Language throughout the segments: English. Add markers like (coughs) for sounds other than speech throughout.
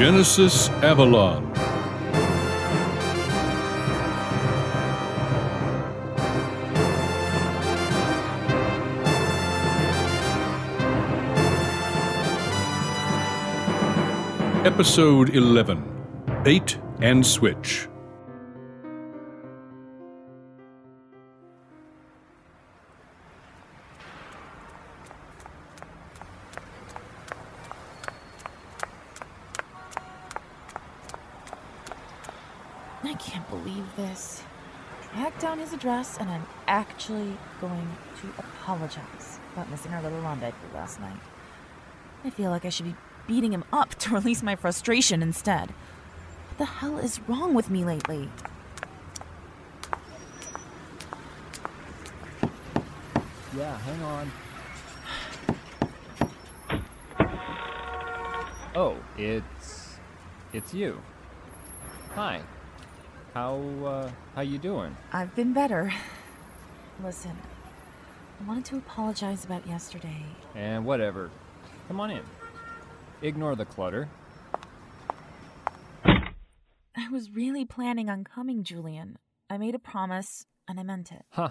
Genesis Avalon. Episode 11 Bait and Switch. Can't believe this. Tracked down his address, and I'm actually going to apologize about missing our little rendezvous last night. I feel like I should be beating him up (laughs) to release my frustration instead. What the hell is wrong with me lately? Yeah, hang on. Oh, it's it's you. Hi. How uh how you doing? I've been better. Listen, I wanted to apologize about yesterday. And whatever. Come on in. Ignore the clutter. I was really planning on coming, Julian. I made a promise, and I meant it. Huh.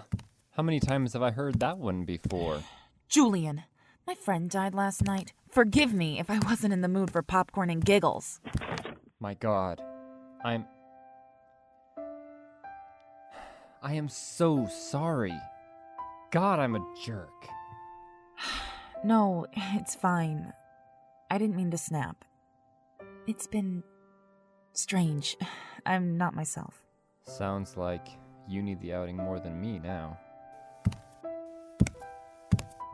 How many times have I heard that one before? (sighs) Julian, my friend died last night. Forgive me if I wasn't in the mood for popcorn and giggles. My god. I'm I am so sorry. God, I'm a jerk. (sighs) No, it's fine. I didn't mean to snap. It's been strange. (sighs) I'm not myself. Sounds like you need the outing more than me now.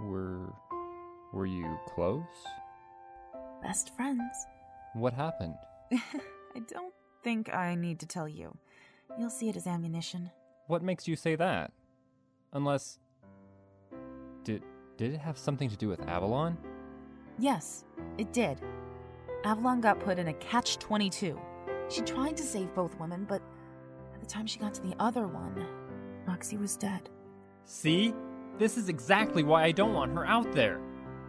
Were were you close? Best friends. What happened? (laughs) I don't think I need to tell you. You'll see it as ammunition. What makes you say that? Unless did did it have something to do with Avalon? Yes, it did. Avalon got put in a catch 22. She tried to save both women, but by the time she got to the other one, Roxy was dead. See? This is exactly why I don't want her out there.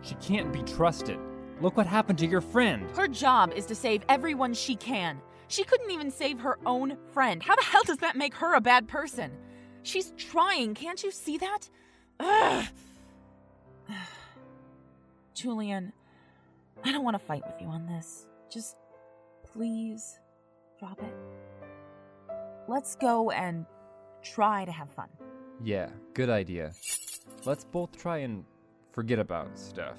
She can't be trusted. Look what happened to your friend. Her job is to save everyone she can. She couldn't even save her own friend. How the hell does that make her a bad person? She's trying, can't you see that? Ugh. (sighs) Julian, I don't want to fight with you on this. Just please drop it. Let's go and try to have fun. Yeah, good idea. Let's both try and forget about stuff.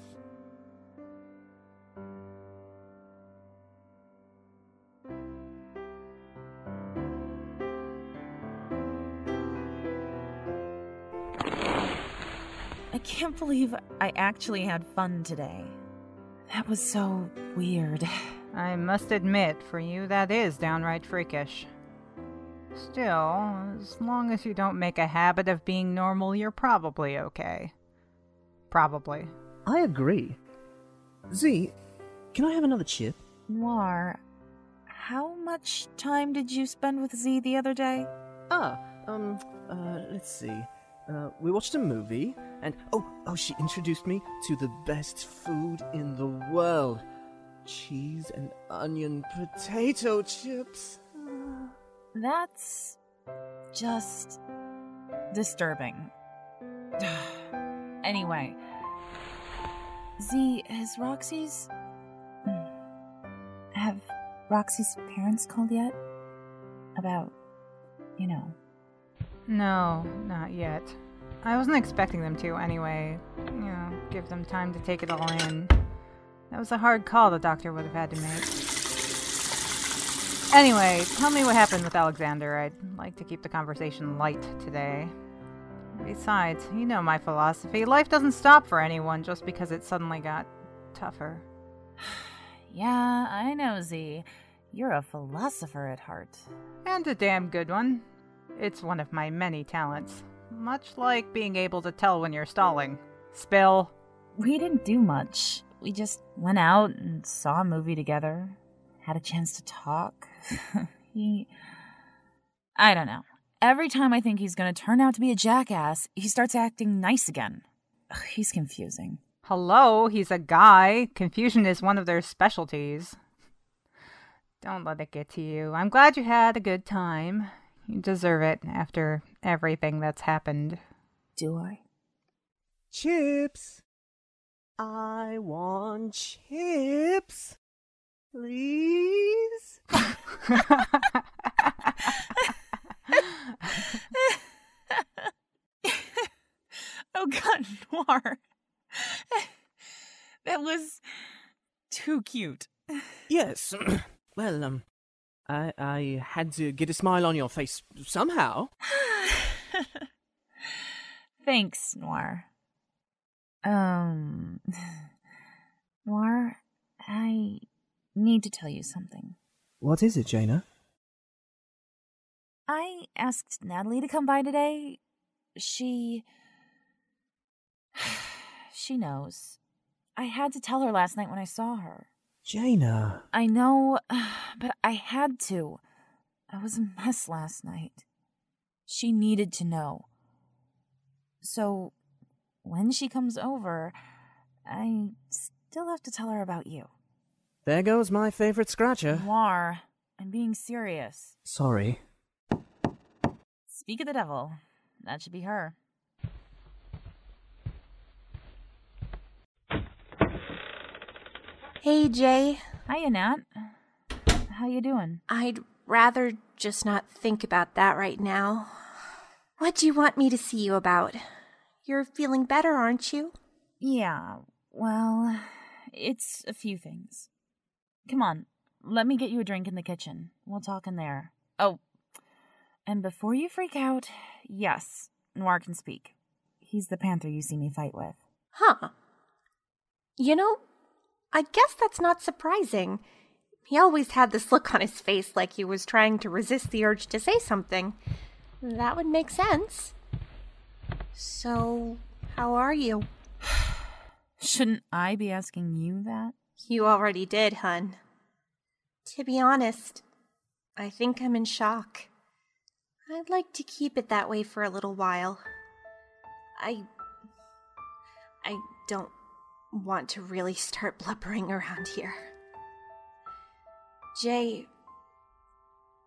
I can't believe I actually had fun today. That was so weird. I must admit, for you, that is downright freakish. Still, as long as you don't make a habit of being normal, you're probably okay. Probably. I agree. Z, can I have another chip? Noir, how much time did you spend with Z the other day? Ah, um, uh, let's see. Uh, we watched a movie, and oh, oh, she introduced me to the best food in the world cheese and onion potato chips. That's just disturbing. (sighs) anyway, Z, has Roxy's. Hmm. Have Roxy's parents called yet? About, you know. No, not yet. I wasn't expecting them to anyway. You know, give them time to take it all in. That was a hard call the doctor would have had to make. Anyway, tell me what happened with Alexander. I'd like to keep the conversation light today. Besides, you know my philosophy. Life doesn't stop for anyone just because it suddenly got tougher. (sighs) Yeah, I know, Z. You're a philosopher at heart. And a damn good one. It's one of my many talents. Much like being able to tell when you're stalling. Spill. We didn't do much. We just went out and saw a movie together, had a chance to talk. (laughs) he. I don't know. Every time I think he's gonna turn out to be a jackass, he starts acting nice again. Ugh, he's confusing. Hello, he's a guy. Confusion is one of their specialties. Don't let it get to you. I'm glad you had a good time. You deserve it after everything that's happened. Do I? Chips. I want chips. Please? (laughs) oh god, Noir. that was too cute. Yes. (clears throat) well, um, I I had to get a smile on your face somehow. (laughs) Thanks, Noir. Um, (sighs) Noir, I need to tell you something. What is it, Jaina? I asked Natalie to come by today. She. (sighs) She knows. I had to tell her last night when I saw her. Jaina. I know, (sighs) but I had to. I was a mess last night. She needed to know. So, when she comes over, I still have to tell her about you. There goes my favorite scratcher. Noir, I'm being serious. Sorry. Speak of the devil. That should be her. Hey, Jay. Hiya, Nat. How you doing? I'd rather just not think about that right now. What do you want me to see you about? You're feeling better, aren't you? Yeah, well, it's a few things. Come on, let me get you a drink in the kitchen. We'll talk in there. Oh, and before you freak out, yes, Noir can speak. He's the panther you see me fight with. Huh. You know, I guess that's not surprising. He always had this look on his face like he was trying to resist the urge to say something. That would make sense. So, how are you? (sighs) Shouldn't I be asking you that? You already did, hun. To be honest, I think I'm in shock. I'd like to keep it that way for a little while. I. I don't want to really start blubbering around here. Jay,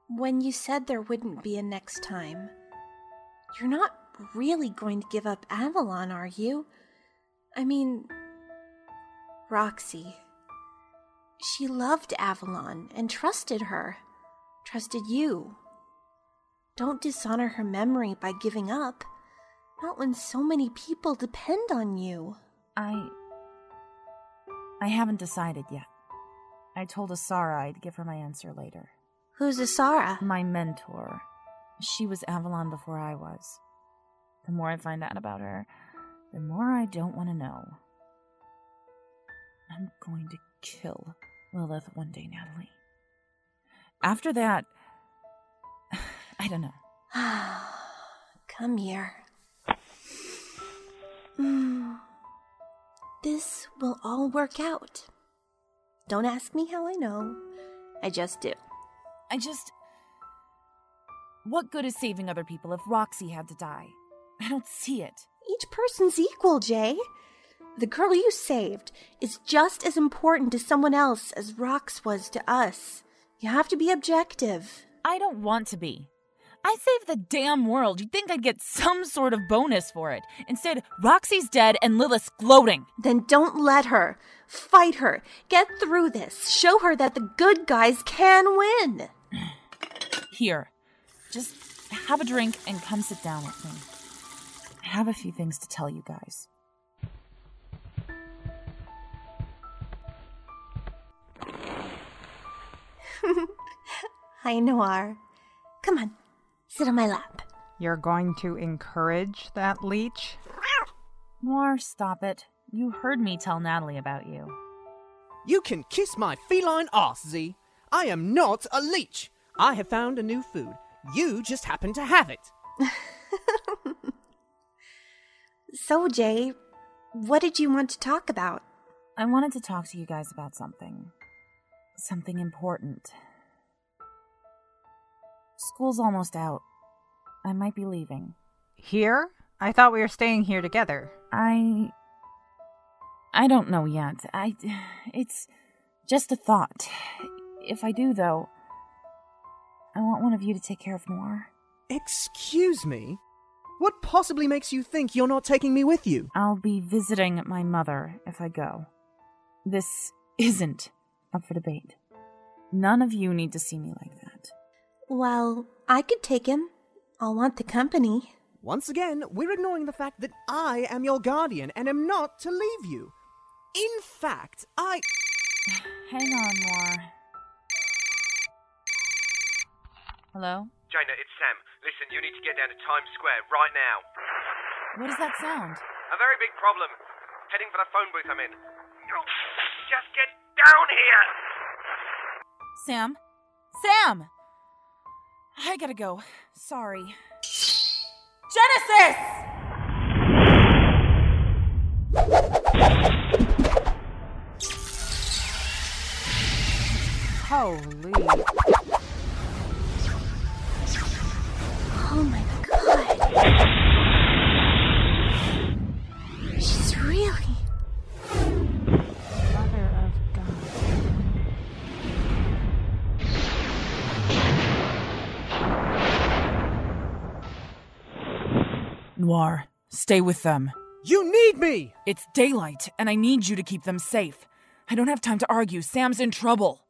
when you said there wouldn't be a next time, you're not really going to give up Avalon, are you? I mean, Roxy. She loved Avalon and trusted her, trusted you. Don't dishonor her memory by giving up, not when so many people depend on you. I. I haven't decided yet. I told Asara I'd give her my answer later. Who's Asara? My mentor. She was Avalon before I was. The more I find out about her, the more I don't want to know. I'm going to kill Lilith one day, Natalie. After that, I don't know. Come here. Hmm. This will all work out. Don't ask me how I know. I just do. I just. What good is saving other people if Roxy had to die? I don't see it. Each person's equal, Jay. The girl you saved is just as important to someone else as Rox was to us. You have to be objective. I don't want to be. I saved the damn world. You'd think I'd get some sort of bonus for it. Instead, Roxy's dead and Lilith's gloating. Then don't let her. Fight her. Get through this. Show her that the good guys can win. (clears throat) Here, just have a drink and come sit down with me. I have a few things to tell you guys. (laughs) Hi, Noir. Come on, sit on my lap. You're going to encourage that leech? Noir, stop it. You heard me tell Natalie about you. You can kiss my feline ass, Z. I am not a leech. I have found a new food. You just happen to have it. (laughs) So, Jay, what did you want to talk about? I wanted to talk to you guys about something. Something important. School's almost out. I might be leaving. Here? I thought we were staying here together. I. I don't know yet. I. It's just a thought. If I do, though, I want one of you to take care of Noir. Excuse me? What possibly makes you think you're not taking me with you? I'll be visiting my mother if I go. This isn't up for debate. None of you need to see me like that. Well, I could take him. I'll want the company. Once again, we're ignoring the fact that I am your guardian and am not to leave you. In fact, I. (sighs) Hang on, Noir. Hello? Jaina, it's Sam. Listen, you need to get down to Times Square right now. What does that sound? A very big problem. Heading for the phone booth I'm in. Just get down here! Sam? Sam! I gotta go. Sorry. Genesis! Holy. Noir, stay with them. You need me! It's daylight, and I need you to keep them safe. I don't have time to argue. Sam's in trouble.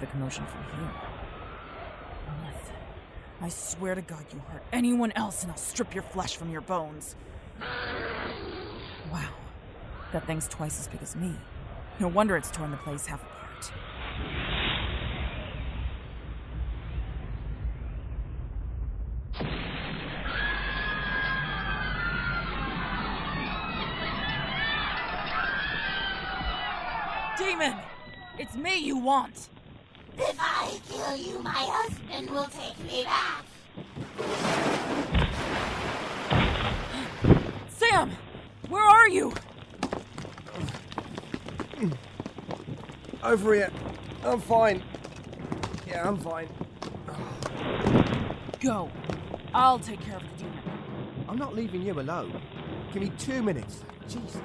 The commotion from here. I swear to God you hurt anyone else and I'll strip your flesh from your bones. Wow. That thing's twice as big as me. No wonder it's torn the place half apart. Demon! It's me you want! If I kill you, my husband will take me back. Sam! Where are you? Over here. I'm fine. Yeah, I'm fine. Go. I'll take care of the demon. I'm not leaving you alone. Give me two minutes. Jesus.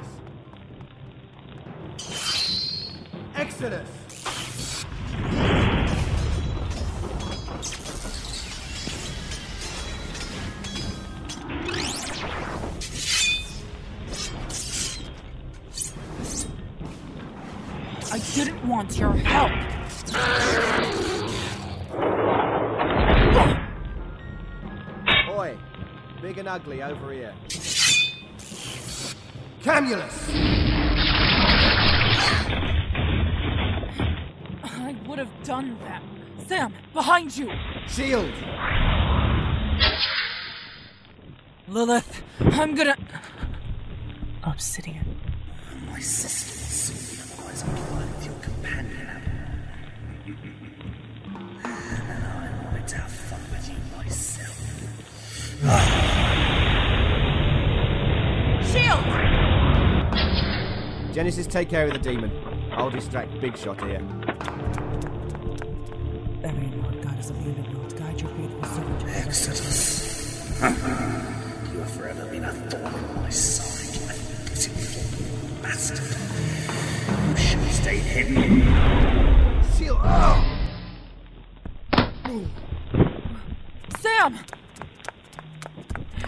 Exodus! Didn't want your help. Oi, big and ugly over here. Camulus! I would have done that. Sam, behind you! Shield! Lilith, I'm gonna. Obsidian. My sister will soon be otherwise occupied with your companion. and I wanted to have fun with you myself. Shield! Genesis, take care of the demon. I'll distract Big Shot here. Every Lord goddess of the underworld, guide your faithful servant. Exodus. (laughs) pitiful. You should stayed hidden. Shield! Oh! Sam!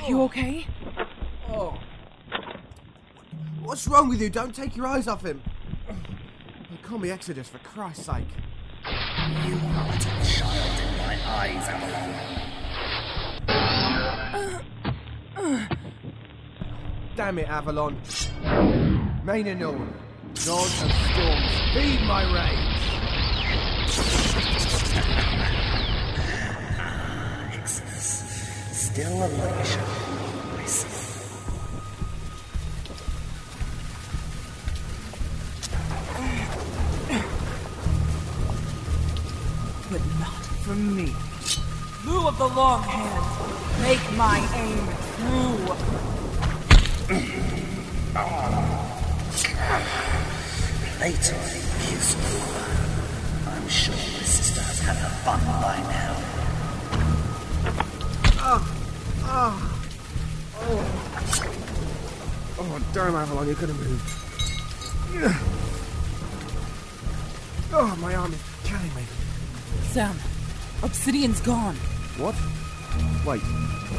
You okay? Oh. What's wrong with you? Don't take your eyes off him. Call me Exodus, for Christ's sake. You are a little child in my eyes, Avalon. Damn it, Avalon. Mainanor, God of Storms, feed my rage. Exodus. Still a leash. I see. But not from me. Lugh of the Long Hand. Make my aim through. (clears throat) Ah. Playtime is over. I'm sure my sister has had her fun by now. Oh, oh, oh. Oh, damn, Avalon, you could have moved. Oh, my arm is killing me. Sam, Obsidian's gone. What? Wait,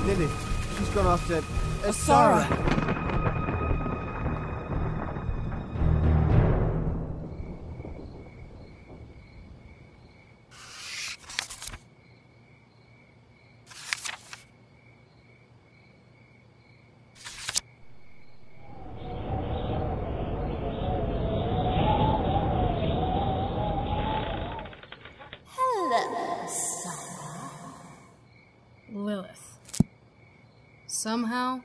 Lily, she's gone after Asara. Hello, Somehow,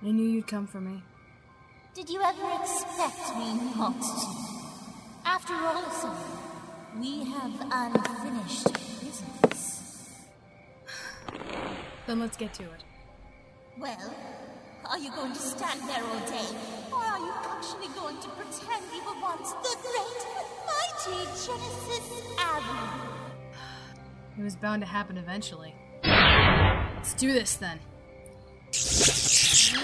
I knew you'd come for me. Did you ever expect me not to? After all, Sarah, we have unfinished business. (sighs) Then let's get to it. Well, are you going to stand there all day, or are you actually going to pretend you were once the great, mighty Genesis Avalon? (sighs) It was bound to happen eventually. Let's do this then. Sorry,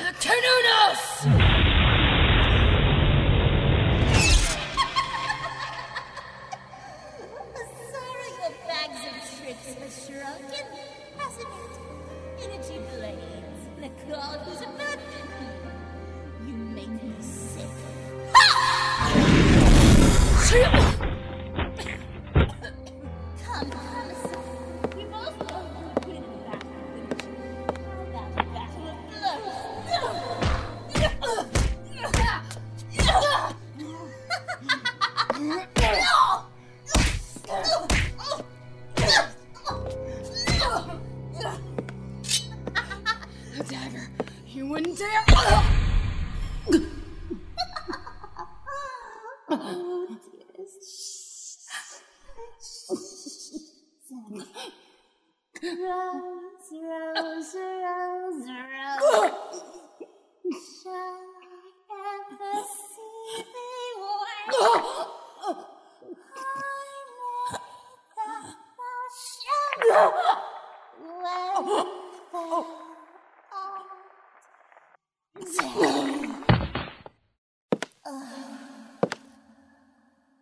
I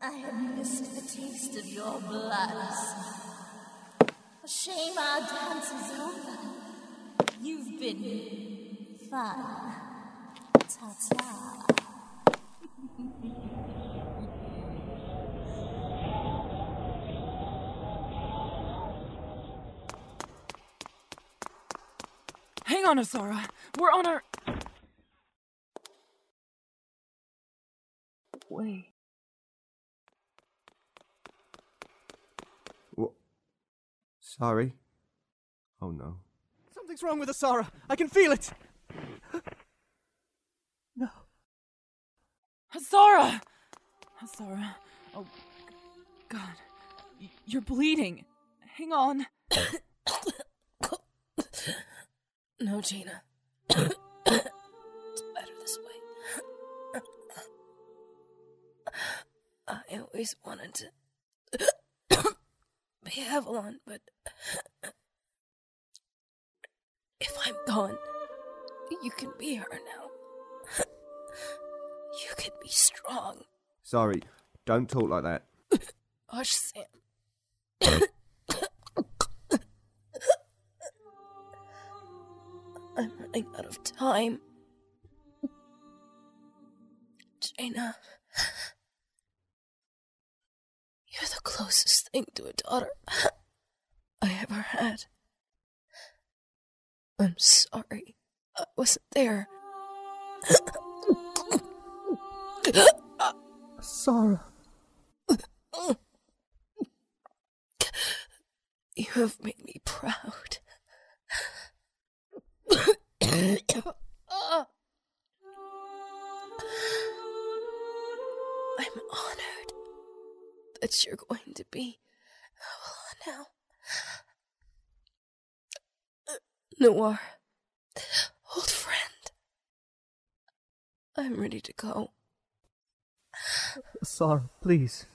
have missed the taste of your blood. A shame our dance is over. You've been fun. Ta-ta. Hang on, Asara. We're on our. Wait. What? Sorry. Oh no. Something's wrong with Asara. I can feel it. No. Asara! Asara. Oh, God. Y- You're bleeding. Hang on. No, Jaina. it's better this way. I always wanted to be Avalon, but if I'm gone, you can be her now. You can be strong. Sorry. Don't talk like that. Hush, Sam. Running out of time. Jaina, you're the closest thing to a daughter I ever had. I'm sorry I wasn't there. Sarah. You have made me proud. (coughs) I'm honored that you're going to be Avalon now. Noir, old friend, I'm ready to go. Sarah, please,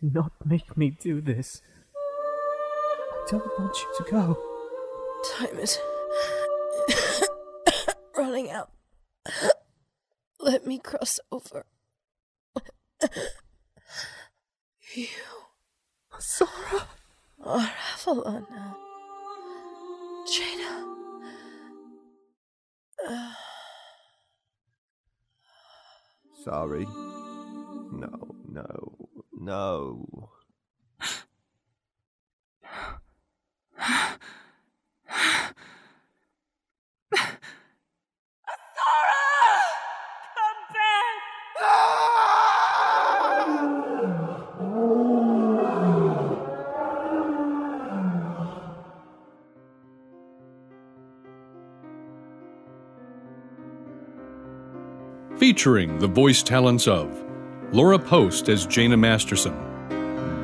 do not make me do this. I don't want you to go. Time is running out. Let me cross over. you Asara are Avalon. Jaina. Uh, Sorry. No, no, no. Featuring the voice talents of Laura Post as Jaina Masterson,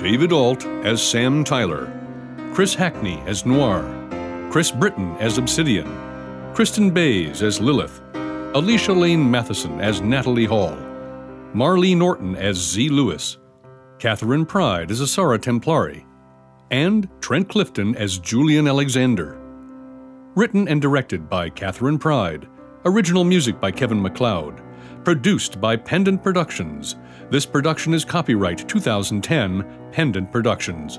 David Alt as Sam Tyler, Chris Hackney as Noir, Chris Britton as Obsidian, Kristen Bays as Lilith, Alicia Lane Matheson as Natalie Hall, Marlee Norton as Z. Lewis, Catherine Pride as Asara Templari, and Trent Clifton as Julian Alexander. Written and directed by Catherine Pride. Original music by Kevin MacLeod. Produced by Pendant Productions. This production is copyright 2010 Pendant Productions.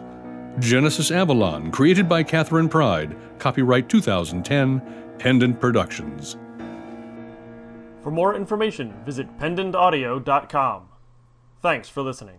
Genesis Avalon, created by Catherine Pride. Copyright 2010 Pendant Productions. For more information, visit pendantaudio.com. Thanks for listening.